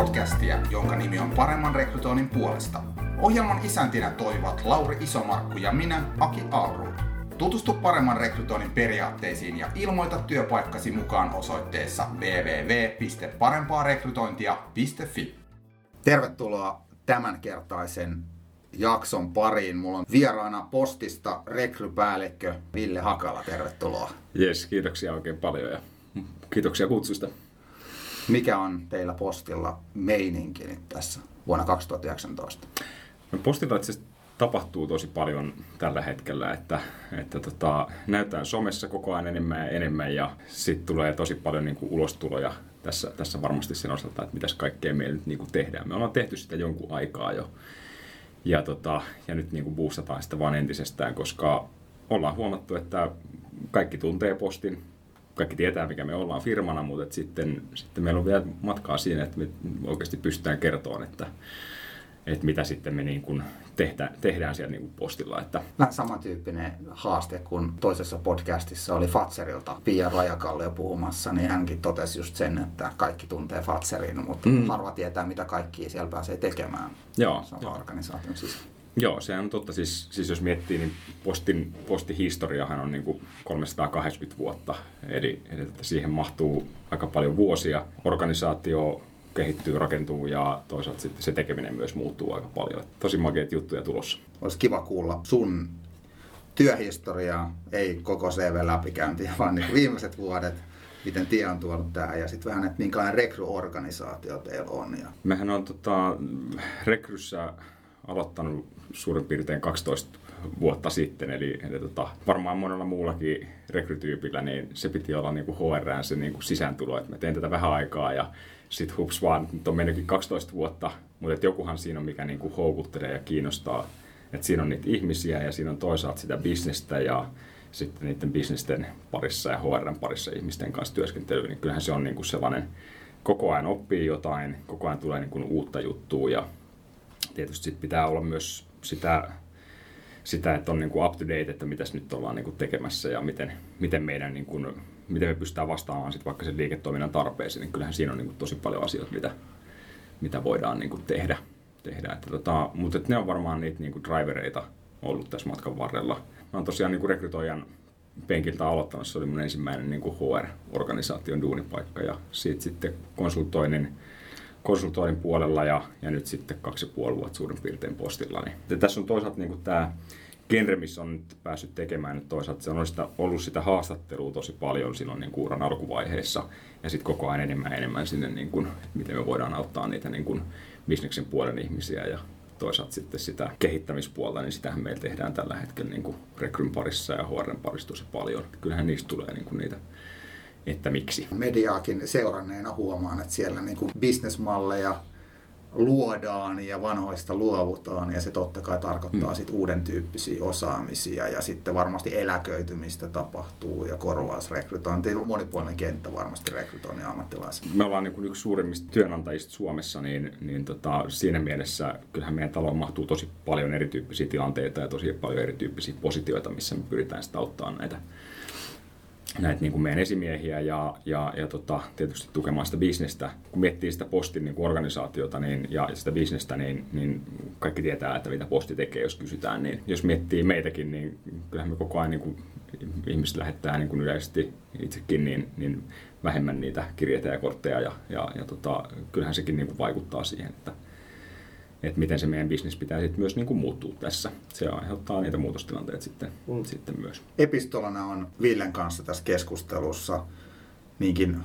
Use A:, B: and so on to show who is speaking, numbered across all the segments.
A: podcastia, jonka nimi on Paremman rekrytoinnin puolesta. Ohjelman isäntinä toimivat Lauri Isomarkku ja minä, Aki Alrud. Tutustu paremman rekrytoinnin periaatteisiin ja ilmoita työpaikkasi mukaan osoitteessa www.parempaarekrytointia.fi. Tervetuloa tämänkertaisen jakson pariin. Mulla on vieraana postista rekrypäällikkö Ville Hakala. Tervetuloa.
B: Jes, kiitoksia oikein paljon ja kiitoksia kutsusta.
A: Mikä on teillä postilla meininki nyt tässä vuonna 2019?
B: No postilla itse tapahtuu tosi paljon tällä hetkellä, että, että tota, näytetään somessa koko ajan enemmän ja enemmän ja sitten tulee tosi paljon niin kuin ulostuloja tässä, tässä varmasti sen osalta, että mitäs kaikkea meillä nyt niin kuin tehdään. Me ollaan tehty sitä jonkun aikaa jo ja, tota, ja nyt niin kuin boostataan sitä vaan entisestään, koska ollaan huomattu, että kaikki tuntee postin, kaikki tietää, mikä me ollaan firmana, mutta että sitten, sitten meillä on vielä matkaa siinä, että me oikeasti pystytään kertomaan, että, että mitä sitten me niin kuin tehdään, tehdään siellä niin kuin postilla. Että.
A: Vähän samantyyppinen haaste kuin toisessa podcastissa oli Fatserilta Pia Rajakallio puhumassa, niin hänkin totesi just sen, että kaikki tuntee Fatserin, mutta mm. harva tietää, mitä kaikki siellä pääsee tekemään
B: Joo,
A: sama organisaation sisällä.
B: Joo, se on totta. Siis, siis jos miettii, niin postin, postihistoriahan on niin kuin 380 vuotta. Eli, eli että siihen mahtuu aika paljon vuosia. Organisaatio kehittyy, rakentuu ja toisaalta sitten se tekeminen myös muuttuu aika paljon. Tosi makeat juttuja tulossa.
A: Olisi kiva kuulla sun työhistoriaa, ei koko CV läpikäyntiä, vaan niin viimeiset vuodet, miten tie on tuonut tähän ja sitten vähän, että minkälainen rekryorganisaatio teillä on. Ja...
B: Mehän on tota, rekryssä aloittanut suurin piirtein 12 vuotta sitten, eli, eli tota, varmaan monella muullakin rekrytyypillä, niin se piti olla niin kuin HR se niin kuin sisääntulo, että mä teen tätä vähän aikaa ja sitten hups vaan, nyt on mennytkin 12 vuotta, mutta että jokuhan siinä on, mikä niin kuin houkuttelee ja kiinnostaa, että siinä on niitä ihmisiä ja siinä on toisaalta sitä bisnestä ja sitten niiden bisnesten parissa ja HR parissa ihmisten kanssa työskentely, niin kyllähän se on niin kuin sellainen, koko ajan oppii jotain, koko ajan tulee niin kuin uutta juttua ja tietysti sit pitää olla myös sitä, sitä että on niin kuin up to date, että mitäs nyt ollaan niin kuin tekemässä ja miten, miten, meidän, niin kuin, miten me pystytään vastaamaan sit vaikka sen liiketoiminnan tarpeisiin, niin kyllähän siinä on niin kuin tosi paljon asioita, mitä, mitä voidaan niin kuin tehdä. tehdä. Että tota, mutta että ne on varmaan niitä niin kuin drivereita ollut tässä matkan varrella. Mä oon tosiaan niin kuin rekrytoijan penkiltä aloittanut, se oli mun ensimmäinen niin kuin HR-organisaation duunipaikka ja siitä sitten konsultoinnin konsultoinnin puolella ja, ja nyt sitten kaksi ja puoli vuotta suurin piirtein postilla. Niin. Tässä on toisaalta niin kuin tämä genre, missä on nyt päässyt tekemään, nyt toisaalta se on sitä, ollut sitä haastattelua tosi paljon silloin niin kuin uran alkuvaiheessa ja sitten koko ajan enemmän ja enemmän sinne, niin kuin, miten me voidaan auttaa niitä niin kuin bisneksen puolen ihmisiä ja toisaalta sitten sitä kehittämispuolta, niin sitähän meillä tehdään tällä hetkellä niin kuin rekryn parissa ja HRn parissa tosi paljon. Kyllähän niistä tulee niin kuin niitä että miksi.
A: Mediaakin seuranneena huomaan, että siellä niin kuin bisnesmalleja luodaan ja vanhoista luovutaan ja se totta kai tarkoittaa mm. sit uuden tyyppisiä osaamisia ja sitten varmasti eläköitymistä tapahtuu ja korvausrekrytointi. Monipuolinen kenttä varmasti rekrytoinnin ammattilaisia.
B: Me ollaan niin yksi suurimmista työnantajista Suomessa, niin, niin tota, siinä mielessä kyllähän meidän taloon mahtuu tosi paljon erityyppisiä tilanteita ja tosi paljon erityyppisiä positioita, missä me pyritään sitä auttamaan näitä näitä niin kuin meidän esimiehiä ja, ja, ja tota, tietysti tukemaan sitä bisnestä. Kun miettii sitä postin niin kuin organisaatiota niin, ja sitä bisnestä, niin, niin kaikki tietää, että mitä posti tekee, jos kysytään. Niin jos miettii meitäkin, niin kyllähän me koko ajan niin kuin, ihmiset lähettää niin kuin yleisesti itsekin niin, niin vähemmän niitä kirjeitä ja kortteja ja, ja, ja tota, kyllähän sekin niin kuin vaikuttaa siihen, että, että miten se meidän bisnes pitää sitten myös niin kuin muuttua tässä. Se aiheuttaa niitä muutostilanteita sitten, mm. sitten myös.
A: Epistolana on Villen kanssa tässä keskustelussa niinkin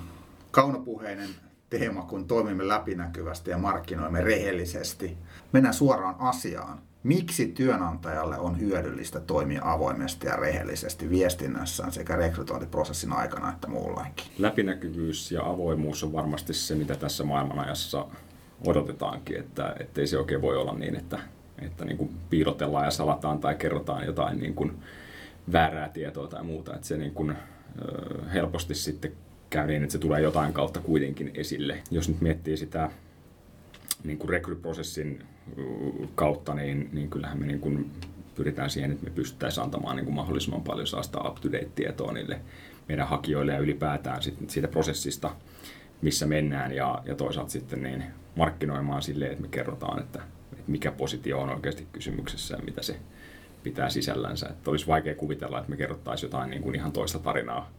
A: kaunopuheinen teema, kun toimimme läpinäkyvästi ja markkinoimme rehellisesti. Mennään suoraan asiaan. Miksi työnantajalle on hyödyllistä toimia avoimesti ja rehellisesti viestinnässään sekä rekrytointiprosessin aikana että muullainkin?
B: Läpinäkyvyys ja avoimuus on varmasti se, mitä tässä maailmanajassa odotetaankin, että ei se oikein voi olla niin, että, että niin kuin piilotellaan ja salataan tai kerrotaan jotain niin kuin väärää tietoa tai muuta. Että se niin kuin, helposti sitten käy niin, että se tulee jotain kautta kuitenkin esille. Jos nyt miettii sitä niin kuin rekryprosessin kautta, niin, niin kyllähän me niin kuin pyritään siihen, että me pystyttäisiin antamaan niin kuin mahdollisimman paljon saasta up-to-date-tietoa niille meidän hakijoille ja ylipäätään siitä prosessista missä mennään ja, ja toisaalta sitten niin markkinoimaan silleen, että me kerrotaan, että, että mikä positio on oikeasti kysymyksessä ja mitä se pitää sisällänsä. Että olisi vaikea kuvitella, että me kerrottaisiin jotain niin kuin ihan toista tarinaa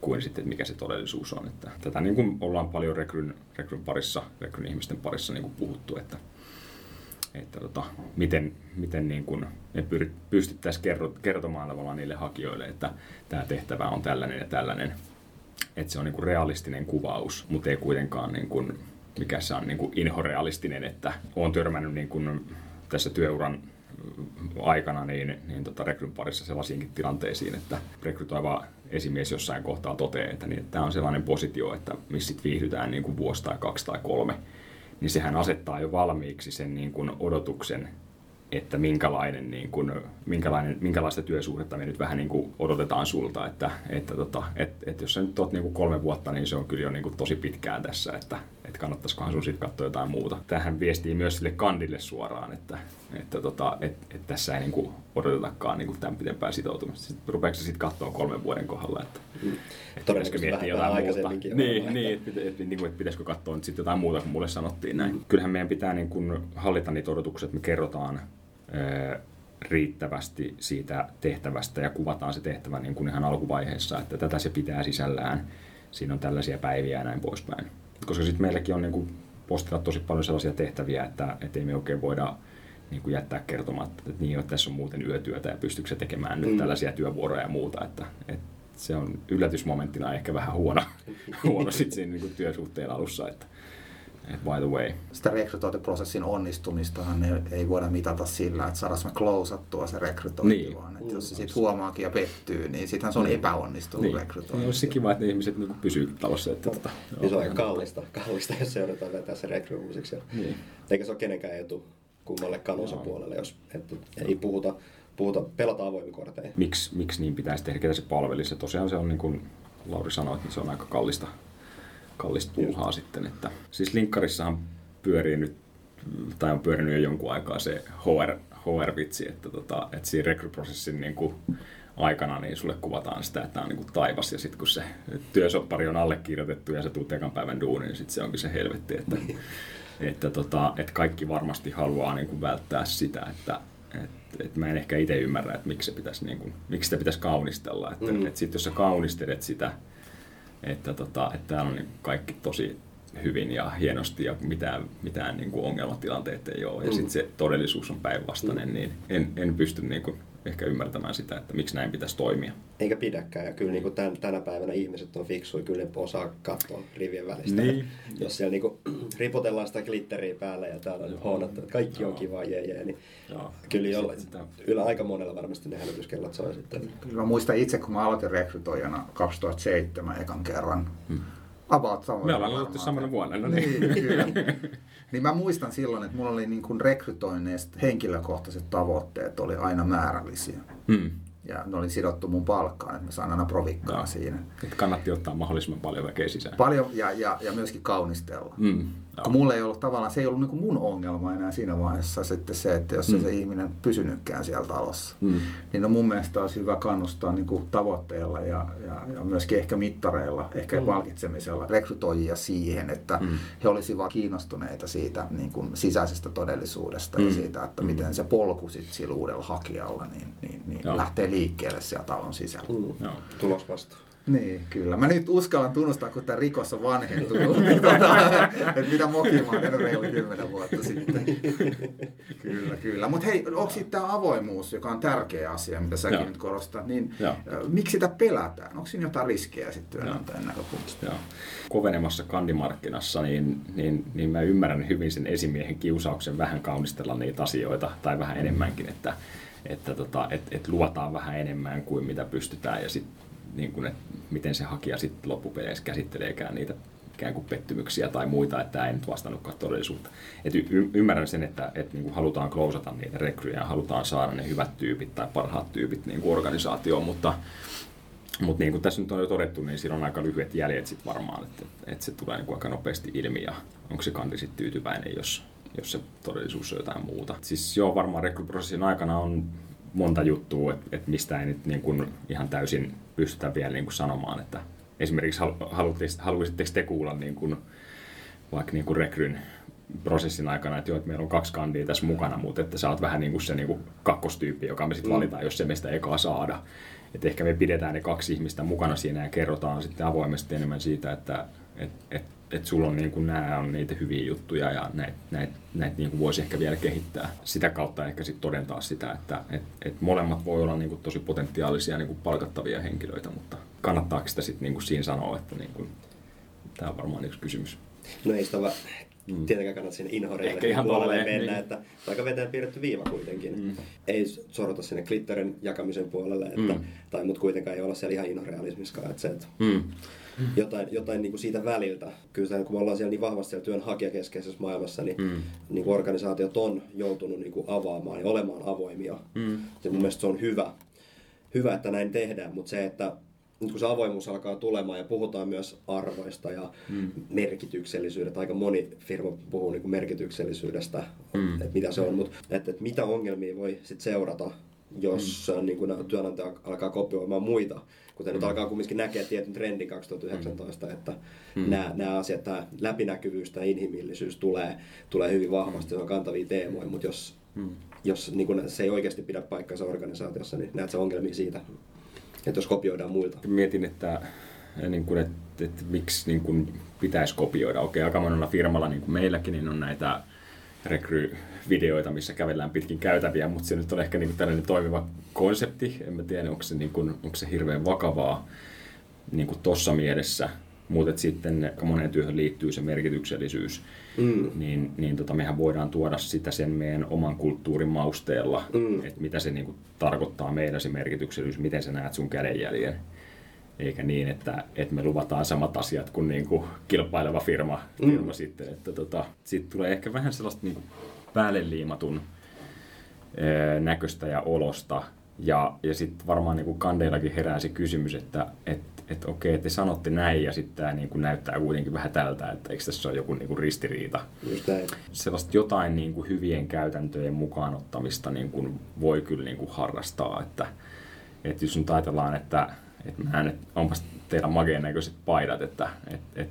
B: kuin sitten, mikä se todellisuus on. Että tätä niin kuin ollaan paljon rekryn, rekryn parissa, rekryn ihmisten parissa niin kuin puhuttu, että, että tota, miten, miten niin kuin me pystyttäisiin kertomaan tavallaan niille hakijoille, että tämä tehtävä on tällainen ja tällainen. Että se on niin kuin realistinen kuvaus, mutta ei kuitenkaan niin kuin, mikä se on niin kuin inhorealistinen, että olen törmännyt niin kuin tässä työuran aikana niin, niin tota rekryn parissa sellaisiinkin tilanteisiin, että rekrytoiva esimies jossain kohtaa toteaa, että, niin, että tämä on sellainen positio, että missä viihdytään niin kuin vuosi tai kaksi tai kolme, niin sehän asettaa jo valmiiksi sen niin kuin odotuksen että minkälainen, niin kuin, minkälainen, minkälaista työsuhdetta me nyt vähän niin kuin odotetaan sulta. Että, että, tota, et, et jos sä nyt oot niin kuin kolme vuotta, niin se on kyllä jo niin kuin tosi pitkään tässä, että, että kannattaisikohan sun sitten katsoa jotain muuta. Tähän viestii myös sille kandille suoraan, että, että, tota, et, et tässä ei niin kuin odotetakaan niin kuin tämän pitempää sitoutumista. Sitten rupeeko se sitten katsoa kolmen vuoden kohdalla, että, mm. että pitäisikö miettiä jotain muuta. Niin, niin että, että, että, että, että pitäisikö katsoa nyt sitten jotain muuta, kun mulle sanottiin näin. Kyllähän meidän pitää niin kuin hallita niitä odotuksia, että me kerrotaan riittävästi siitä tehtävästä ja kuvataan se tehtävä niin kuin ihan alkuvaiheessa, että tätä se pitää sisällään, siinä on tällaisia päiviä ja näin poispäin. Koska sitten meilläkin on niin kuin postilla tosi paljon sellaisia tehtäviä, että, että ei me oikein voida niin kuin jättää kertomatta, että niin, että tässä on muuten yötyötä ja pystyykö se tekemään nyt mm. tällaisia työvuoroja ja muuta, että, että se on yllätysmomenttina ehkä vähän huono, huono sitten siinä niin kuin työsuhteen alussa, että, by the way.
A: Sitä rekrytointiprosessin onnistumistahan ei, ei voida mitata sillä, että saadaan me klousattua se rekrytointi, niin. vaan että jos se sitten huomaakin ja pettyy, niin sittenhän se on niin. epäonnistunut niin. rekrytointi. Niin,
B: olisi kiva, että ne ihmiset niin pysyy talossa. Että, tota,
C: niin se on aika kallista, kallista, jos seurataan vetää se rekrytoimiseksi. Niin. Eikä se ole kenenkään etu kummallekaan osapuolelle, jos että ei puhuta puhuta, pelata avoimin kortein.
B: Miksi, miksi niin pitäisi tehdä, ketä se palvelisi? Tosiaan se on niin kuin Lauri sanoi, että se on aika kallista kallista puuhaa sitten. Että, siis linkkarissahan pyörii nyt, tai on pyörinyt jo jonkun aikaa se HR, HR-vitsi, että, tota, että siinä rekryprosessin niin kuin aikana niin sulle kuvataan sitä, että tämä on niin kuin taivas ja sitten kun se työsoppari on allekirjoitettu ja se tuut ekan päivän duuniin, niin sitten se onkin se helvetti, että, että, tota, että kaikki varmasti haluaa niin kuin välttää sitä, että että et mä en ehkä itse ymmärrä, että miksi, se pitäisi, niin kuin, miksi sitä pitäisi kaunistella. Että mm. et sit jos sä kaunistelet sitä, että, tota, että täällä on niin kaikki tosi hyvin ja hienosti ja mitään, mitään niin kuin ongelmatilanteet ei ole. Ja mm. sitten se todellisuus on päinvastainen, mm. niin en, en pysty niin kuin ehkä ymmärtämään sitä, että miksi näin pitäisi toimia.
C: Eikä pidäkään. Ja kyllä niin kuin tämän, tänä päivänä ihmiset on fiksuja, kyllä ne osaa katsoa rivien välistä. Niin. Jos siellä niin kuin, ripotellaan sitä glitteriä päällä ja täällä on huonottu, että kaikki on kiva, jee, jee, niin Joo. kyllä jolla, sitä... kyllä aika monella varmasti ne hälytyskellot soi sitten.
A: Kyllä mä muistan itse, kun mä aloitin rekrytoijana 2007 ekan kerran. Hmm. About
B: Me ollaan aloitettu samana vuonna. No niin.
A: niin kyllä. Niin mä muistan silloin, että mulla oli niin kuin rekrytoinneista henkilökohtaiset tavoitteet oli aina määrällisiä. Mm ja ne oli sidottu mun palkkaan, että mä saan aina provikkaa no. siinä.
B: Että kannatti ottaa mahdollisimman paljon väkeä sisään.
A: Paljon ja, ja, ja myöskin kaunistella. Mm. No. Kun mulla ei ollut tavallaan, se ei ollut niin mun ongelma enää siinä vaiheessa sitten se, että jos mm. se ihminen pysynytkään siellä talossa. Mm. Niin no mun mielestä olisi hyvä kannustaa niin kuin tavoitteilla ja, ja, ja myöskin ehkä mittareilla, ehkä mm. palkitsemisella rekrytoijia siihen, että mm. he olisivat kiinnostuneita siitä niin kuin sisäisestä todellisuudesta mm. ja siitä, että mm. miten se polku sitten sillä uudella hakijalla niin, niin, niin lähtee liikkeelle siellä talon sisällä.
C: Mm. Tulos vastaan.
A: Niin, kyllä. Mä nyt uskallan tunnustaa, kun tämä rikos on vanhentunut, niin tota, että mitä mokimaa on reilu kymmenen vuotta sitten. kyllä, kyllä. Mutta hei, onko sitten tämä avoimuus, joka on tärkeä asia, mitä säkin Joo. nyt korostat, niin Joo. miksi sitä pelätään? Onko siinä jotain riskejä sitten työnantajan näkökulmasta? Joo.
B: Kovenemassa kandimarkkinassa, niin, niin, niin mä ymmärrän hyvin sen esimiehen kiusauksen vähän kaunistella niitä asioita, tai vähän enemmänkin, että että tota, et, et luotaan vähän enemmän kuin mitä pystytään ja sitten niin kuin, että miten se hakija sitten loppupeleissä käsitteleekään niitä ikään kuin pettymyksiä tai muita, että tämä ei nyt vastannutkaan todellisuutta. Et y- ymmärrän sen, että et niin kuin halutaan klousata niitä rekryjä ja halutaan saada ne hyvät tyypit tai parhaat tyypit niin kuin organisaatioon, mutta, mutta niin kuin tässä nyt on jo todettu, niin siinä on aika lyhyet jäljet sitten varmaan, että, että se tulee niin kuin aika nopeasti ilmi ja onko se kandi sitten tyytyväinen, jos, jos se todellisuus on jotain muuta. Siis joo, varmaan rekryprosessin aikana on monta juttua, että, että mistä ei nyt niin kuin ihan täysin pystytä vielä niin kuin sanomaan, että, esimerkiksi haluaisitteko te kuulla niin kuin, vaikka niin kuin rekryn prosessin aikana, että joo, että meillä on kaksi kandia tässä mukana, mutta että sä oot vähän niin kuin se niin kuin kakkostyyppi, joka me sitten mm. valitaan, jos se meistä ekaa saada. Että ehkä me pidetään ne kaksi ihmistä mukana siinä ja kerrotaan sitten avoimesti enemmän siitä, että et, et, et sulla on niin kuin, nämä on niitä hyviä juttuja ja näitä näit, näit niin voisi ehkä vielä kehittää. Sitä kautta ehkä sitten todentaa sitä, että et, et molemmat voi olla niin kuin tosi potentiaalisia niin kuin palkattavia henkilöitä, mutta kannattaako sitä sitten niin kuin siinä sanoa, että niin kuin, tämä on varmaan yksi kysymys.
C: No ei sitä mm. tietenkään kannata sinne inhoreille ihan puolelle mennä, niin. että aika veteen piirretty viiva kuitenkin. Mm. Ei sorota sinne glitterin jakamisen puolelle, että, mm. tai mutta kuitenkaan ei olla siellä ihan inhorealismiskaan, että se, että mm. jotain, jotain niin kuin siitä väliltä. Kyllä sitä, kun me ollaan siellä niin vahvasti siellä työnhakijakeskeisessä maailmassa, niin, mm. niin kuin organisaatiot on joutunut niin kuin avaamaan ja olemaan avoimia. Mm. Ja mun mielestä se on hyvä, hyvä, että näin tehdään, mutta se, että nyt kun se avoimuus alkaa tulemaan ja puhutaan myös arvoista ja mm. merkityksellisyydestä, aika moni firma puhuu niin kuin merkityksellisyydestä, mm. että mitä se on, mutta että, että mitä ongelmia voi sit seurata, jos mm. niin kuin työnantaja alkaa kopioimaan muita, kuten mm. nyt alkaa kumminkin näkeä tietyn trendin 2019, mm. että mm. nämä, nämä asiat, tämä läpinäkyvyys tai inhimillisyys tulee, tulee hyvin vahvasti, on kantavia teemoja, mutta jos, mm. jos niin kuin se ei oikeasti pidä paikkansa organisaatiossa, niin näet se ongelmia siitä että jos kopioidaan muilta.
B: Mietin, että, niin kuin, että, että miksi niin kuin pitäisi kopioida. Okei, aika monella firmalla niin kuin meilläkin niin on näitä rekry-videoita, missä kävellään pitkin käytäviä, mutta se nyt on ehkä niin kuin tällainen toimiva konsepti. En mä tiedä, onko se, niin kuin, onko se hirveän vakavaa niin kuin mielessä. Mutta sitten moneen työhön liittyy se merkityksellisyys, mm. niin, niin tota, mehän voidaan tuoda sitä sen meidän oman kulttuurin mausteella, mm. että mitä se niinku tarkoittaa meidän se merkityksellisyys, miten sä näet sun kädenjäljen. Eikä niin, että, että me luvataan samat asiat kuin niinku kilpaileva firma, mm. firma sitten. Että tota, sitten tulee ehkä vähän sellaista niinku päälle liimatun näköistä ja olosta. Ja, ja sitten varmaan niin kuin kandeillakin herää se kysymys, että, että että okei, te sanotte näin ja sitten tämä niin kuin näyttää kuitenkin vähän tältä, että eikö tässä ole joku niin kuin ristiriita.
C: Just näin.
B: Sellaista jotain niin kuin hyvien käytäntöjen mukaanottamista niin kuin voi kyllä niin kuin harrastaa, että, että jos nyt ajatellaan, että, että mä en, onpas teillä mageen näköiset paidat, että et, et,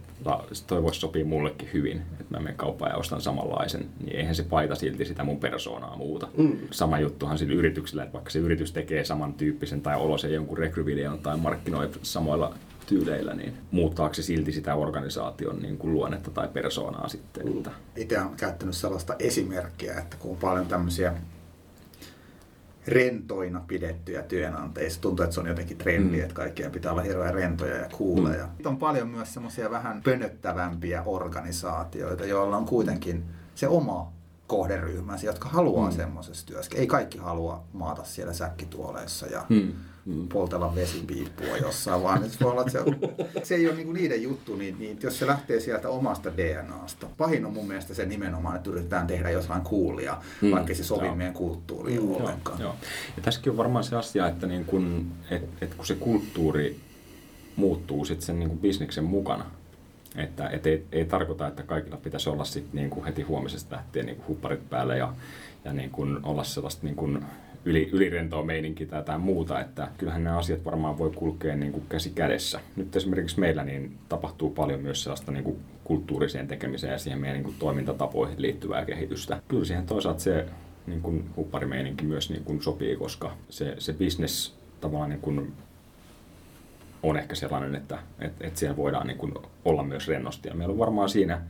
B: toi voisi sopia mullekin hyvin, että mä menen kauppaan ja ostan samanlaisen, niin eihän se paita silti sitä mun persoonaa muuta. Mm. Sama juttuhan sillä yrityksellä, että vaikka se yritys tekee samantyyppisen tai olosen jonkun rekryvideon tai markkinoi samoilla tyyleillä, niin muuttaako se silti sitä organisaation niin kuin luonnetta tai persoonaa sitten? Mm. Että...
A: Itse olen käyttänyt sellaista esimerkkiä, että kun on paljon tämmöisiä rentoina pidettyjä työnantajia. Se tuntuu, että se on jotenkin trendi, mm. että kaikkien pitää olla hirveän rentoja ja kuuleja. Mm. On paljon myös semmoisia vähän pönöttävämpiä organisaatioita, joilla on kuitenkin se oma kohderyhmänsä, jotka haluaa mm. semmoisessa työssä. Ei kaikki halua maata siellä säkkituoleissa ja mm mm. poltella vesipiippua jossain, vaan se voi olla, että se, se ei ole niinku niiden juttu, niin, niin jos se lähtee sieltä omasta DNAsta. Pahin on mun mielestä se nimenomaan, että yritetään tehdä jotain kuulia, mm. vaikka se sovi meidän kulttuuriin mm, ollenkaan. Joo, joo.
B: Ja tässäkin on varmaan se asia, että niin kun, et, et kun se kulttuuri muuttuu sitten sen niin kuin bisneksen mukana, että et ei, ei tarkoita, että kaikilla pitäisi olla sit niin kuin heti huomisesta lähtien niin kuin hupparit päälle ja, ja niin olla sellaista niin yli, ylirentoa meininki tai jotain muuta, että kyllähän nämä asiat varmaan voi kulkea niin kuin käsi kädessä. Nyt esimerkiksi meillä niin tapahtuu paljon myös sellaista niin kulttuuriseen tekemiseen ja siihen meidän niin kuin toimintatapoihin liittyvää kehitystä. Kyllä siihen toisaalta se niin kuin hupparimeininki myös niin kuin sopii, koska se, se business tavallaan niin kuin on ehkä sellainen, että, että, että siellä voidaan niin kuin olla myös rennosti. Ja meillä on varmaan siinä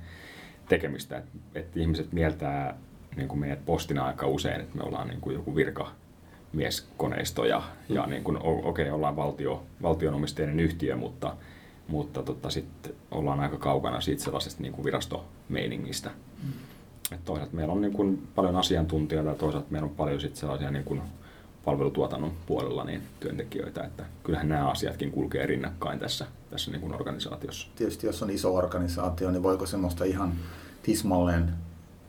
B: tekemistä, että, että ihmiset mieltää niin kuin meidät postina aika usein, että me ollaan niin kuin joku virka, mieskoneisto ja, mm. ja niin okei, okay, ollaan valtio, valtionomisteinen yhtiö, mutta, mutta tota, sitten ollaan aika kaukana siitä sellaisesta niin kuin virastomeiningistä. Mm. Et toisaalta meillä on niin kuin paljon asiantuntijoita ja toisaalta meillä on paljon sit sellaisia niin kuin palvelutuotannon puolella niin työntekijöitä, että kyllähän nämä asiatkin kulkee rinnakkain tässä, tässä niin kuin organisaatiossa.
A: Tietysti jos on iso organisaatio, niin voiko semmoista ihan tismalleen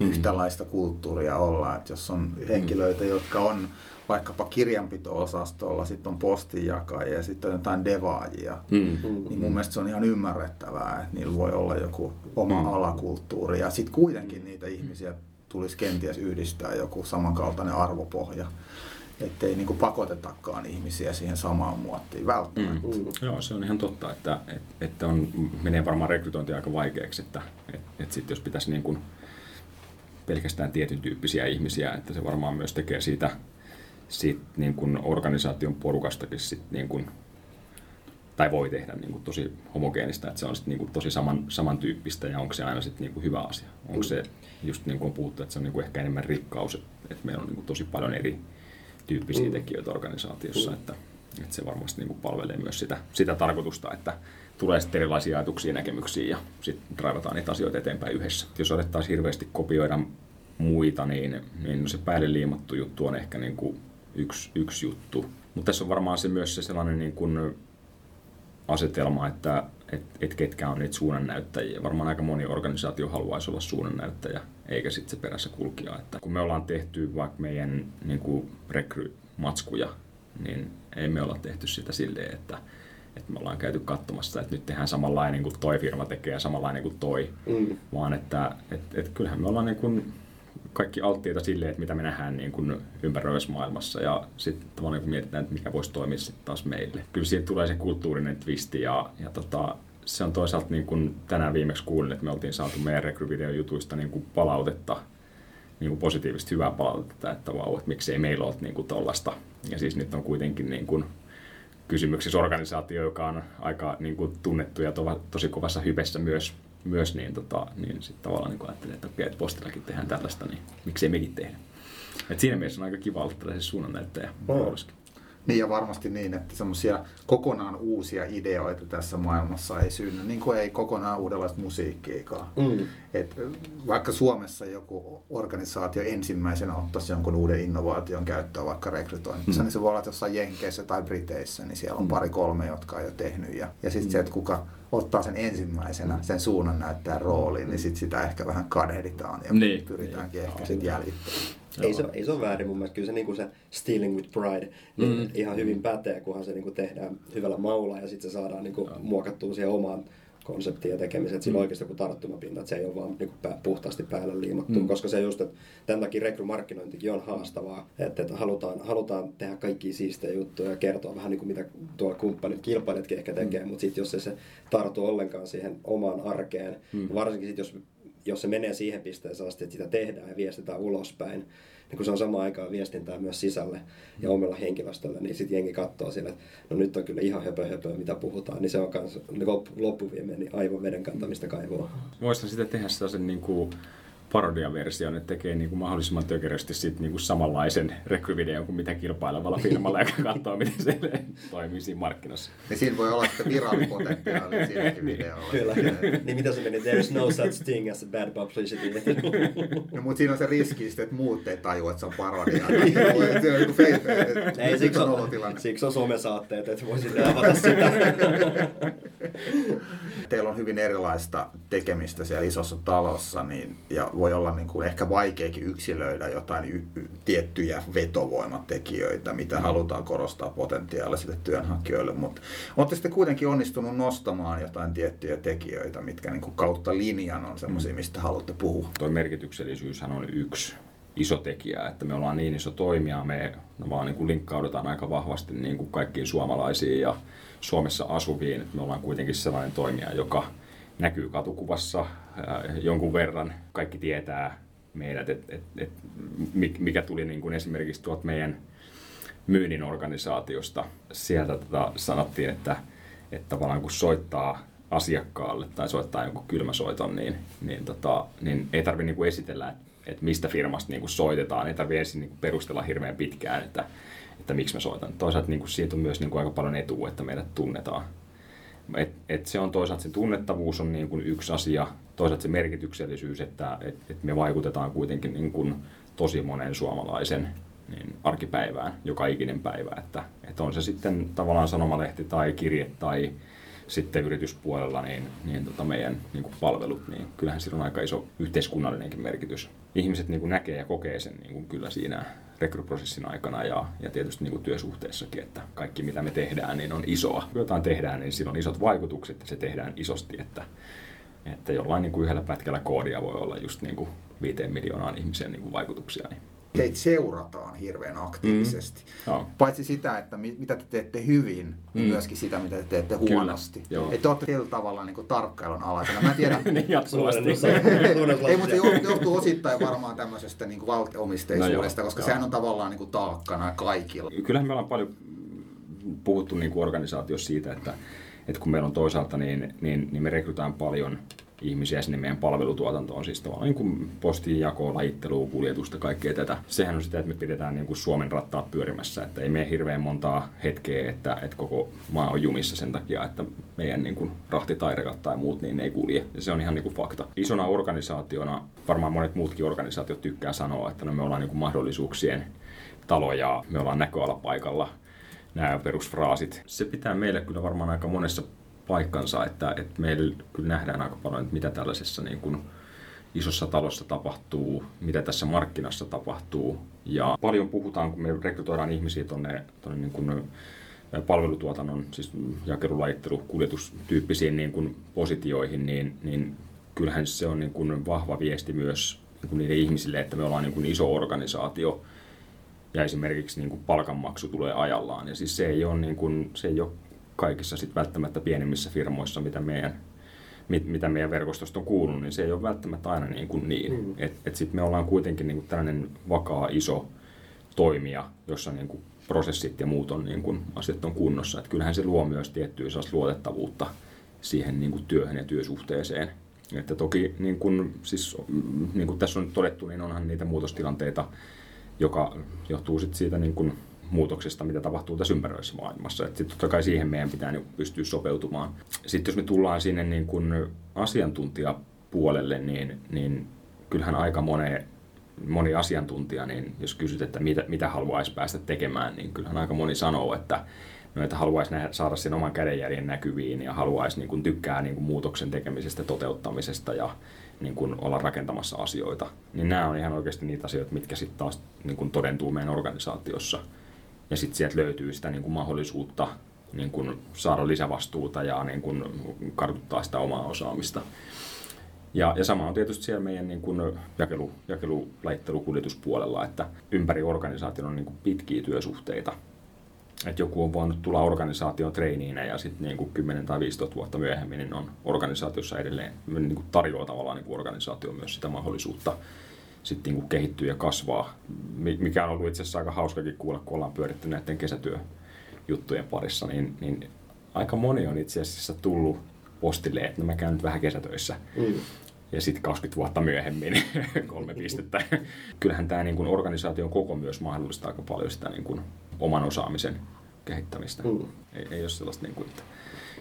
A: mm. yhtälaista kulttuuria olla, että jos on henkilöitä, jotka on vaikkapa kirjanpito-osastolla, sitten on postinjakajia ja sitten on jotain devaajia, mm. niin mun mielestä se on ihan ymmärrettävää, että niillä voi olla joku oma mm. alakulttuuri ja sitten kuitenkin niitä ihmisiä tulisi kenties yhdistää joku samankaltainen arvopohja. Ettei niin kuin pakotetakaan ihmisiä siihen samaan muottiin välttämättä. Mm.
B: Mm. Joo, se on ihan totta, että, että, että on, menee varmaan rekrytointi aika vaikeaksi, että, että, että sit jos pitäisi niin kuin pelkästään tietyn tyyppisiä ihmisiä, että se varmaan myös tekee siitä, siitä niin kuin organisaation porukastakin sit niin kuin, tai voi tehdä niin kuin tosi homogeenista, että se on sit niin kuin tosi saman, samantyyppistä ja onko se aina sit niin kuin hyvä asia. Onko se just niin kuin on puhuttu, että se on niin kuin ehkä enemmän rikkaus, että meillä on niin kuin tosi paljon eri tyyppisiä mm. tekijöitä organisaatiossa, mm. että, että se varmasti niin kuin palvelee myös sitä, sitä tarkoitusta, että tulee sitten erilaisia ajatuksia ja näkemyksiä ja sitten draivataan niitä asioita eteenpäin yhdessä. Jos otettaisiin hirveästi kopioida muita, niin, niin no se päälle liimattu juttu on ehkä niin kuin yksi, yksi juttu. Mutta tässä on varmaan se myös se sellainen niin kuin asetelma, että et, et ketkä on niitä suunnannäyttäjiä. Varmaan aika moni organisaatio haluaisi olla suunnannäyttäjä, eikä sitten se perässä kulkija. Että kun me ollaan tehty vaikka meidän niin kuin rekrymatskuja, niin ei me olla tehty sitä silleen, että, että me ollaan käyty katsomassa, että nyt tehdään samanlainen kuin toi firma tekee ja samanlainen kuin toi, mm. vaan että et, et kyllähän me ollaan niin kuin kaikki alttiita sille, että mitä me nähdään niin kuin ympäröivässä maailmassa ja sitten tavallaan kun mietitään, että mikä voisi toimia sitten taas meille. Kyllä siihen tulee se kulttuurinen twisti ja, ja tota, se on toisaalta niin kuin tänään viimeksi kuulin, että me oltiin saatu meidän rekryvideon jutuista niin kuin palautetta, niin kuin positiivisesti hyvää palautetta, että vau, että miksei meillä ole niin kuin tollasta. Ja siis nyt on kuitenkin niin kuin kysymyksissä organisaatio, joka on aika niin kuin tunnettu ja to, tosi kovassa hypessä myös, myös niin, tota, niin sitten tavallaan niin ajattelin, että okei, että postillakin tehdään tällaista, niin miksei mekin tehdä. Et siinä mielessä on aika kiva olla tällaisessa suunnannäyttäjä oh.
A: Niin ja varmasti niin, että semmoisia kokonaan uusia ideoita tässä maailmassa ei synny, niin kuin ei kokonaan uudenlaista musiikkiikaan. Mm. Et vaikka Suomessa joku organisaatio ensimmäisenä ottaisi jonkun uuden innovaation käyttöön vaikka rekrytoinnissa, mm. niin se voi olla, jossain Jenkeissä tai Briteissä, niin siellä on mm. pari kolme, jotka on jo tehnyt. Ja, ja sitten mm. se, että kuka ottaa sen ensimmäisenä, sen suunnan näyttää rooliin, niin sit sitä ehkä vähän kadehditaan ja niin. pyritäänkin niin. ehkä sitten jäljittämään.
C: Ei se, ei se ole väärin mun mielestä. Kyllä se, niin se Stealing with Pride niin mm. ihan hyvin pätee, kunhan se niin kuin tehdään hyvällä maulla ja sitten se saadaan niin kuin, muokattua siihen omaan konseptiin ja tekemiseen, että sillä mm. oikeasti joku tarttumapinta, että se ei ole vaan niin kuin puhtaasti päälle liimattu, mm. koska se just, että tämän takia rekrymarkkinointikin on haastavaa, että, että halutaan, halutaan tehdä kaikki siistejä juttuja ja kertoa vähän niin kuin mitä tuolla kumppanit, kilpailijatkin ehkä tekee, mm. mutta sitten jos ei se tartu ollenkaan siihen omaan arkeen, mm. varsinkin sitten jos jos se menee siihen pisteeseen asti, että sitä tehdään ja viestitään ulospäin, niin kun se on samaan aikaan viestintää myös sisälle ja omilla henkilöstöllä, niin sitten jengi katsoo sille, että no nyt on kyllä ihan höpö höpö, mitä puhutaan, niin se on myös loppuviimein niin aivan veden kantamista kaivoa.
B: Voisi sitä tehdä sellaisen niin kuin parodiaversion, että tekee niin kuin mahdollisimman tökerösti sit niin kuin samanlaisen rekryvideon kuin mitä kilpailevalla firmalla, joka katsoo, miten se toimii siinä markkinassa.
A: Ja siinä voi olla sitten virallipotentiaali siinäkin niin. videolla. Kyllä.
C: niin mitä se meni? There's no such thing as a bad publicity.
A: no, mutta siinä on se riski, että muut ei tajua, että se on parodia.
C: ei, siksi on, siksi on somesaatteet, että voisit avata sitä.
A: Teillä on hyvin erilaista tekemistä siellä isossa talossa, niin, ja voi olla niin kuin ehkä vaikeakin yksilöidä jotain y- y- tiettyjä vetovoimatekijöitä, mitä mm. halutaan korostaa potentiaalisille työnhakijoille, mutta olette sitten kuitenkin onnistunut nostamaan jotain tiettyjä tekijöitä, mitkä niin kuin kautta linjan on sellaisia, mm. mistä haluatte puhua.
B: Tuo merkityksellisyyshän on yksi iso tekijä, että me ollaan niin iso toimija, me vaan niin kuin linkkaudutaan aika vahvasti niin kuin kaikkiin suomalaisiin ja Suomessa asuviin, että me ollaan kuitenkin sellainen toimija, joka näkyy katukuvassa jonkun verran. Kaikki tietää meidät, että et, et, mikä tuli niin kuin esimerkiksi tuolta meidän myynnin organisaatiosta. Sieltä tota sanottiin, että, että tavallaan kun soittaa asiakkaalle tai soittaa jonkun kylmäsoiton, niin, niin, tota, niin ei tarvitse niin esitellä, että, että mistä firmasta niin kuin soitetaan. Ei tarvitse ensin kuin perustella hirveän pitkään, että, että miksi mä soitan. Toisaalta kuin siitä on myös niin kuin aika paljon etua, että meidät tunnetaan. Et, et se on toisaalta se tunnettavuus on niin kuin yksi asia, toisaalta se merkityksellisyys, että et, et me vaikutetaan kuitenkin niin kuin tosi monen suomalaisen niin arkipäivään, joka ikinen päivä. Että, että on se sitten tavallaan sanomalehti tai kirje tai sitten yrityspuolella niin, niin tota meidän niin kuin palvelut, niin kyllähän sillä on aika iso yhteiskunnallinenkin merkitys. Ihmiset niin kuin näkee ja kokee sen niin kuin kyllä siinä rekryprosessin aikana ja, ja tietysti niin kuin työsuhteessakin, että kaikki mitä me tehdään niin on isoa. Kun jotain tehdään, niin sillä on isot vaikutukset ja se tehdään isosti, että, että jollain niin kuin yhdellä pätkällä koodia voi olla just niin kuin viiteen miljoonaan ihmisen niin kuin vaikutuksia. Niin
A: Teitä seurataan hirveän aktiivisesti.
B: Mm.
A: Paitsi sitä, että mi- mitä te teette hyvin, niin
B: Mm.
A: myöskin sitä, mitä te teette huonosti. Että te olette tällä tavalla niin kuin tarkkailun alaisena. Mä en tiedä,
B: niin jatkuvasti.
C: Suurin osa
A: ei, mutta se johtuu- johtuu osittain varmaan tämmöisestä niin valtiomisteisuudesta,
B: No joo,
A: koska
B: joo.
A: sehän on tavallaan niin kuin taakkana kaikilla.
B: Kyllähän me ollaan paljon puhuttu niin kuin organisaatiossa siitä, että, että kun meillä on toisaalta, niin, niin, niin me rekrytään paljon ihmisiä sinne meidän palvelutuotantoon, siis tavallaan niin kuin postin jakoa, lajittelua, kuljetusta, kaikkea tätä. Sehän on sitä, että me pidetään niin kuin Suomen rattaat pyörimässä, että ei mene hirveän montaa hetkeä, että, että koko maa on jumissa sen takia, että meidän niin kuin rahtitairekat tai muut niin ne ei kulje. Ja se on ihan niin kuin fakta. Isona organisaationa, varmaan monet muutkin organisaatiot tykkää sanoa, että no me ollaan niin kuin mahdollisuuksien talo ja me ollaan näköalapaikalla nämä perusfraasit. Se pitää meille kyllä varmaan aika monessa paikkansa, että, että meillä kyllä nähdään aika paljon, että mitä tällaisessa niin kuin isossa talossa tapahtuu, mitä tässä markkinassa tapahtuu. Ja paljon puhutaan, kun me rekrytoidaan ihmisiä tuonne, tuonne niin kuin palvelutuotannon, siis jakelulajittelu, kuljetustyyppisiin niin kuin positioihin, niin, niin kyllähän se on niin kuin vahva viesti myös niin kuin niille ihmisille, että me ollaan niin kuin iso organisaatio, ja esimerkiksi niin kuin palkanmaksu tulee ajallaan. Ja siis se ei ole, niin kuin, se ei ole kaikissa sit välttämättä pienemmissä firmoissa, mitä meidän, mit, mitä meidän verkostosta on kuulunut, niin se ei ole välttämättä aina niin. Kuin niin. Mm. Et, et sit me ollaan kuitenkin niin kuin tällainen vakaa iso toimija, jossa niin kuin prosessit ja muut on, niin kuin, asiat on kunnossa. Et kyllähän se luo myös tiettyä luotettavuutta siihen niin kuin työhön ja työsuhteeseen. Että toki, niin kuin, siis, niin kuin tässä on todettu, niin onhan niitä muutostilanteita, joka johtuu sit siitä niin kuin muutoksesta, mitä tapahtuu tässä ympäröivässä maailmassa. Et sit totta kai siihen meidän pitää niin pystyä sopeutumaan. Sitten jos me tullaan sinne niin kuin asiantuntijapuolelle, niin, niin kyllähän aika moni, moni asiantuntija, niin jos kysyt, että mitä, mitä haluaisi päästä tekemään, niin kyllähän aika moni sanoo, että no, että haluaisi nähdä, saada sen oman kädenjäljen näkyviin ja haluaisi niin kuin, tykkää niin kuin, muutoksen tekemisestä, toteuttamisesta ja niin kuin, olla rakentamassa asioita. Niin nämä on ihan oikeasti niitä asioita, mitkä sitten taas niin kuin, todentuu meidän organisaatiossa. Ja sitten sieltä löytyy sitä niin kuin, mahdollisuutta niin kuin, saada lisävastuuta ja niin kuin, kartuttaa sitä omaa osaamista. Ja, ja sama on tietysti siellä meidän niin kuin jakelu, jakelulajittelukuljetuspuolella, että ympäri organisaation on niin kuin pitkiä työsuhteita. Että joku on voinut tulla organisaation treiniinä ja sitten niin 10 tai 15 vuotta myöhemmin niin on organisaatiossa edelleen, niin kuin tarjoaa tavallaan niin kuin organisaatio myös sitä mahdollisuutta sitten niin kehittyä ja kasvaa, mikä on ollut itse asiassa aika hauskakin kuulla, kun ollaan pyöritty näiden kesätyöjuttujen parissa, niin, niin aika moni on itse asiassa tullut postille, että no mä käyn nyt vähän kesätöissä. Mm. Ja sitten 20 vuotta myöhemmin kolme pistettä. Kyllähän tämä niin organisaation koko myös mahdollistaa aika paljon sitä niin kuin oman osaamisen kehittämistä. Mm. Ei, ei ole sellaista, niin kuin, että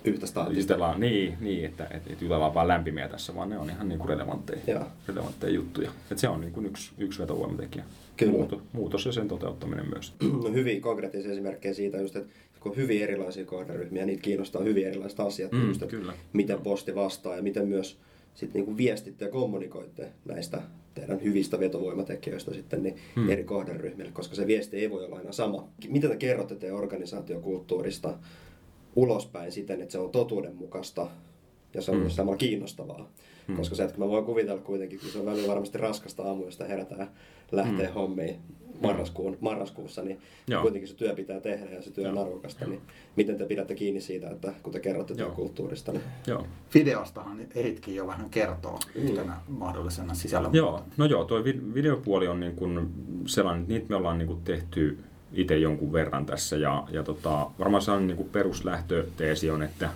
C: yhtä staattista.
B: Niin, niin että, että, että jutellaan vaan lämpimiä tässä, vaan ne on ihan niin kuin relevantteja, relevantteja juttuja. Että se on niin kuin yksi, yksi vetovoimatekijä.
C: Kyllä.
B: Muutos, muutos ja sen toteuttaminen myös.
C: No, hyvin konkreettisia esimerkkejä siitä, just, että kun on hyvin erilaisia kohderyhmiä, niitä kiinnostaa hyvin erilaiset asiat,
B: Mm,
C: just,
B: kyllä.
C: miten posti vastaa ja miten myös sit niinku viestitte ja kommunikoitte näistä teidän hyvistä vetovoimatekijöistä sitten niin hmm. eri kohderyhmille, koska se viesti ei voi olla aina sama. Mitä te kerrotte teidän organisaatiokulttuurista ulospäin siten, että se on totuudenmukaista ja se on hmm. myös samalla kiinnostavaa? Hmm. Koska se, että mä voin kuvitella kuitenkin, kun se on välillä varmasti raskasta aamu, josta herätään lähtee hmm. hommiin marraskuun, marraskuussa, niin Joo. kuitenkin se työ pitää tehdä ja se työ on arvokasta. Niin miten te pidätte kiinni siitä, että kun te kerrotte työkulttuurista? Niin...
A: Joo. Videostahan Eritkin jo vähän kertoo mm. yhtenä mahdollisena sisällön.
B: Joo, no joo, tuo videopuoli on niin kuin sellainen, että niitä me ollaan niin kuin tehty itse jonkun verran tässä ja, ja tota, varmaan se on niin peruslähtöteesi on, että,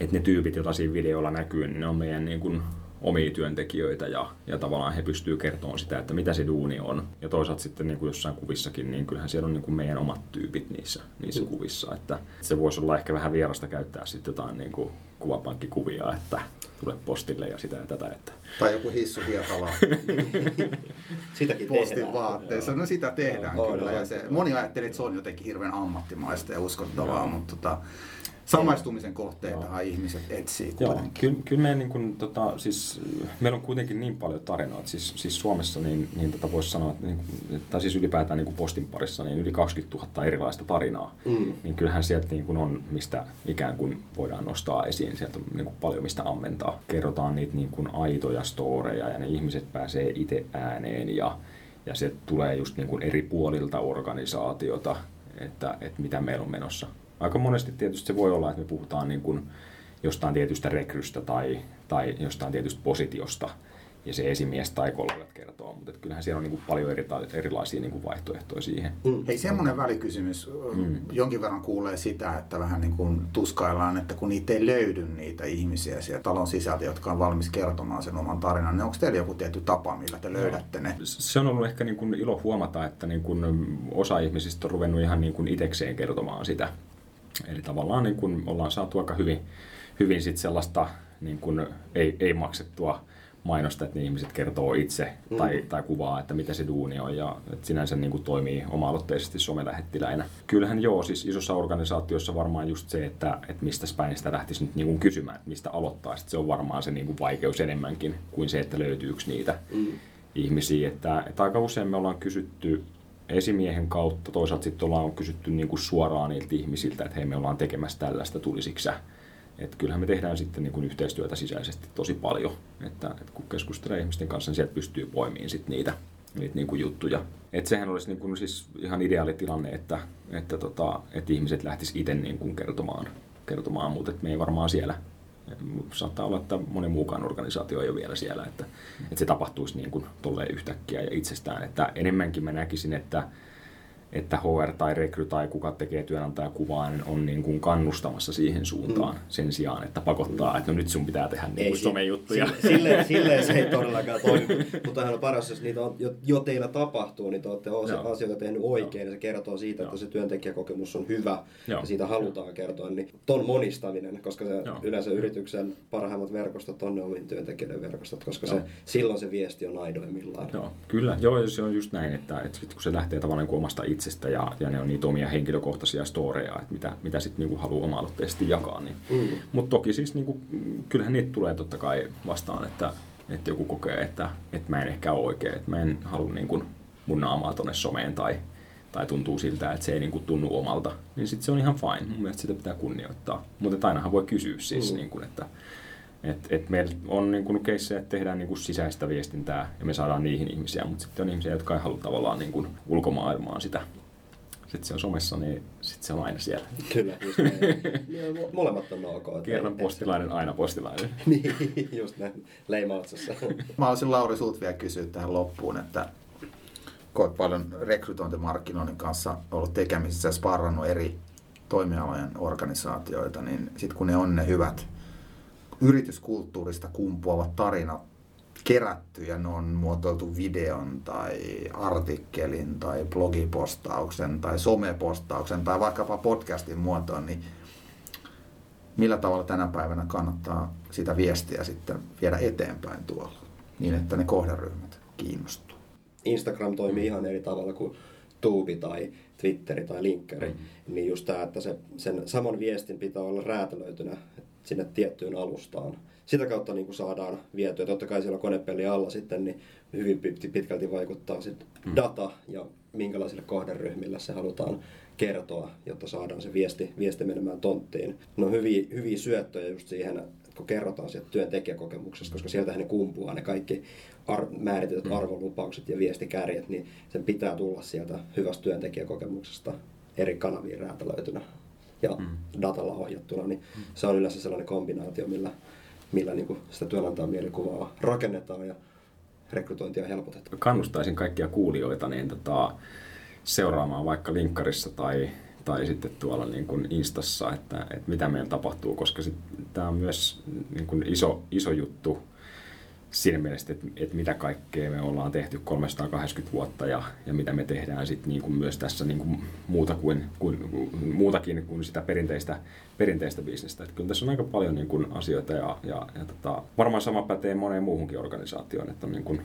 B: että ne tyypit, joita siinä videolla näkyy, niin ne on meidän niin kuin omia työntekijöitä ja, ja tavallaan he pystyy kertomaan sitä, että mitä se duuni on. Ja toisaalta sitten niin kuin jossain kuvissakin, niin kyllähän siellä on niin kuin meidän omat tyypit niissä, niissä mm. kuvissa. Että se voisi olla ehkä vähän vierasta käyttää sitten jotain niin kuin kuvapankkikuvia, että tule postille ja sitä ja tätä. Että...
A: Tai joku hissu hietala.
C: Sitäkin
A: Postin
C: tehdään.
A: vaatteissa. No sitä tehdään Joo, kyllä. Ja se, moni ajattelee, että se on jotenkin hirveän ammattimaista ja uskottavaa, Joo. mutta tota, samaistumisen kohteita ihmiset etsii.
B: Joo, kyllä, kyllä me niin kuin, tota, siis, meillä on kuitenkin niin paljon tarinoita. Siis, siis Suomessa niin, niin tota voisi sanoa, että, niin, tai siis ylipäätään niin kuin postin parissa niin yli 20 000 erilaista tarinaa. Mm. Niin kyllähän sieltä niin kuin on, mistä ikään kuin voidaan nostaa esiin. Sieltä on niin kuin paljon mistä ammentaa. Kerrotaan niitä niin kuin aitoja storeja ja ne ihmiset pääsee itse ääneen ja ja se tulee just niin kuin eri puolilta organisaatiota, että, että mitä meillä on menossa. Aika monesti tietysti se voi olla, että me puhutaan niin kuin jostain tietystä rekrystä tai, tai jostain tietystä positiosta, ja se esimies tai kollegat kertoo, mutta että kyllähän siellä on niin kuin paljon eri, erilaisia niin kuin vaihtoehtoja siihen.
A: Mm. Hei, semmoinen välikysymys. Mm. Jonkin verran kuulee sitä, että vähän niin kuin tuskaillaan, että kun niitä ei löydy niitä ihmisiä siellä talon sisältä, jotka on valmis kertomaan sen oman tarinan, niin onko teillä joku tietty tapa, millä te löydätte ne?
B: Se on ollut ehkä niin kuin ilo huomata, että niin kuin osa ihmisistä on ruvennut ihan niin kuin itsekseen kertomaan sitä. Eli tavallaan niin kuin ollaan saatu aika hyvin, hyvin sit sellaista niin kuin ei, ei maksettua mainosta, että ne ihmiset kertoo itse mm. tai, tai kuvaa, että mitä se duuni on ja että sinänsä niin kuin toimii oma-aloitteisesti somelähettiläinä. Kyllähän joo, siis isossa organisaatiossa varmaan just se, että, että mistä päin sitä lähtisi nyt niin kuin kysymään, että mistä aloittaa, se on varmaan se niin kuin vaikeus enemmänkin kuin se, että löytyykö niitä mm. ihmisiä. Että, että aika usein me ollaan kysytty esimiehen kautta, toisaalta sitten ollaan kysytty niin kuin suoraan niiltä ihmisiltä, että hei me ollaan tekemässä tällaista, tulisitko et kyllähän me tehdään sitten niin kuin yhteistyötä sisäisesti tosi paljon, että, että kun keskustelee ihmisten kanssa, niin sieltä pystyy poimimaan sitten niitä, niitä niin kuin juttuja. Et sehän olisi niin kuin siis ihan ideaali tilanne, että, että, tota, että ihmiset lähtis itse niin kuin kertomaan, kertomaan, mutta me ei varmaan siellä saattaa olla, että moni muukaan organisaatio ei ole vielä siellä, että, että se tapahtuisi niin kuin tolleen yhtäkkiä ja itsestään. Että enemmänkin mä näkisin, että, että HR tai rekry tai kuka tekee työnantajakuvaa, niin on niin kuin kannustamassa siihen suuntaan mm. sen sijaan, että pakottaa, että no nyt sun pitää tehdä niin kuin somejuttuja.
C: Silleen, silleen se ei todellakaan toimi. Mutta on paras, jos niitä on, jo, jo teillä tapahtuu, niin te olette Joo. asioita tehnyt oikein Joo. ja se kertoo siitä, Joo. että se työntekijäkokemus on hyvä Joo. ja siitä halutaan kertoa. Niin ton monistaminen, koska se Joo. yleensä yrityksen parhaimmat verkostot on ne omien työntekijöiden verkostot, koska se, silloin se viesti on aidoimmillaan.
B: Joo, kyllä. Joo, se on just näin, että, että kun se lähtee tavallaan niin omasta itsestä ja, ja ne on niitä omia henkilökohtaisia storeja, että mitä, mitä sitten niinku haluaa oma-aloitteisesti jakaa. Niin. Mm. Mutta toki siis niinku, kyllähän niitä tulee totta kai vastaan, että, että joku kokee, että, että mä en ehkä ole oikein, että mä en halua niinku mun naamaa tonne someen tai, tai tuntuu siltä, että se ei niinku tunnu omalta, niin sitten se on ihan fine. Mun mielestä sitä pitää kunnioittaa. Mutta ainahan voi kysyä siis, mm. niinku, että et, et meillä on niin kuin keissejä, että tehdään niin kuin sisäistä viestintää ja me saadaan niihin ihmisiä, mutta sitten on ihmisiä, jotka ei halua tavallaan niin kuin ulkomaailmaan sitä. Sitten se on somessa, niin sitten se on aina siellä.
C: Kyllä, just Molemmat on ok.
B: Kerran postilainen, aina postilainen.
C: niin, just näin. Leimautsossa.
A: Mä olisin Lauri sut vielä kysyä tähän loppuun, että kun olet paljon rekrytointimarkkinoinnin kanssa ollut tekemisissä ja sparrannut eri toimialojen organisaatioita, niin sitten kun ne on ne hyvät yrityskulttuurista kumpuavat tarinat kerätty ja ne on muotoiltu videon tai artikkelin tai blogipostauksen tai somepostauksen tai vaikkapa podcastin muotoon, niin millä tavalla tänä päivänä kannattaa sitä viestiä sitten viedä eteenpäin tuolla, niin että ne kohderyhmät kiinnostuu.
C: Instagram toimii ihan eri tavalla kuin Tuubi tai Twitteri tai Linkkeri, mm. niin just tämä, että se, sen saman viestin pitää olla räätälöitynä sinne tiettyyn alustaan. Sitä kautta niin kuin saadaan vietyä. Totta kai siellä konepeli alla sitten niin hyvin pitkälti vaikuttaa sit mm. data ja minkälaisille kohderyhmille se halutaan kertoa, jotta saadaan se viesti, viesti menemään tonttiin. No hyviä, hyviä syöttöjä just siihen, kun kerrotaan sieltä työntekijäkokemuksesta, koska sieltähän ne kumpuaa ne kaikki ar- määritetyt mm. arvolupaukset ja viestikärjet, niin sen pitää tulla sieltä hyvästä työntekijäkokemuksesta eri kanaviin räätälöitynä ja mm. datalla ohjattuna, niin mm. se on yleensä sellainen kombinaatio, millä, millä niin kuin sitä työnantajan mielikuvaa rakennetaan ja rekrytointia helpotetaan.
B: Kannustaisin kaikkia kuulijoita niin tota, seuraamaan vaikka linkkarissa tai, tai sitten tuolla niin kuin Instassa, että, että mitä meillä tapahtuu, koska tämä on myös niin kuin iso, iso juttu siinä mielessä, että, että mitä kaikkea me ollaan tehty 380 vuotta ja, ja mitä me tehdään sit niin kuin myös tässä niin kuin muuta kuin, kuin, muutakin kuin sitä perinteistä, perinteistä bisnestä. Että kyllä tässä on aika paljon niin kuin asioita ja, ja, ja tota, varmaan sama pätee moneen muuhunkin organisaatioon, että on niin kuin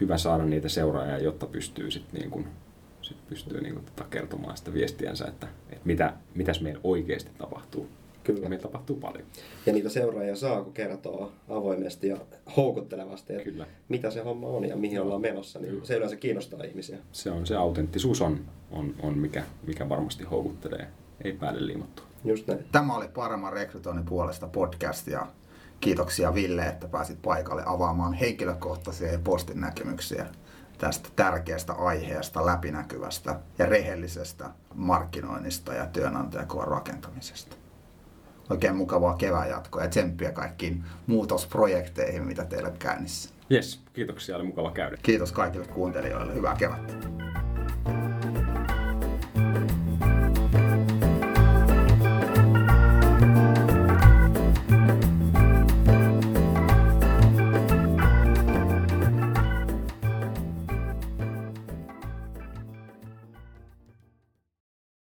B: hyvä saada niitä seuraajia, jotta pystyy sitten niin kuin, sit pystyy niin kuin tota kertomaan sitä viestiänsä, että, että mitä, mitäs meillä oikeasti tapahtuu. Kyllä. Ja meillä tapahtuu paljon.
C: Ja niitä seuraajia saa, kun kertoo avoimesti ja houkuttelevasti, että Kyllä. mitä se homma on ja mihin ollaan menossa. Niin se yleensä kiinnostaa ihmisiä.
B: Se on se autenttisuus on, on, on mikä, mikä varmasti houkuttelee. Ei päälle liimattua.
C: Just näin.
A: Tämä oli Parman rekrytoinnin puolesta podcast ja kiitoksia Ville, että pääsit paikalle avaamaan henkilökohtaisia ja postin näkemyksiä tästä tärkeästä aiheesta, läpinäkyvästä ja rehellisestä markkinoinnista ja työnantajakuvan rakentamisesta. Oikein mukavaa kevään jatkoa ja tsemppiä kaikkiin muutosprojekteihin, mitä teillä on käynnissä.
B: Yes, kiitoksia, oli mukava käydä.
A: Kiitos kaikille kuuntelijoille, hyvää kevättä.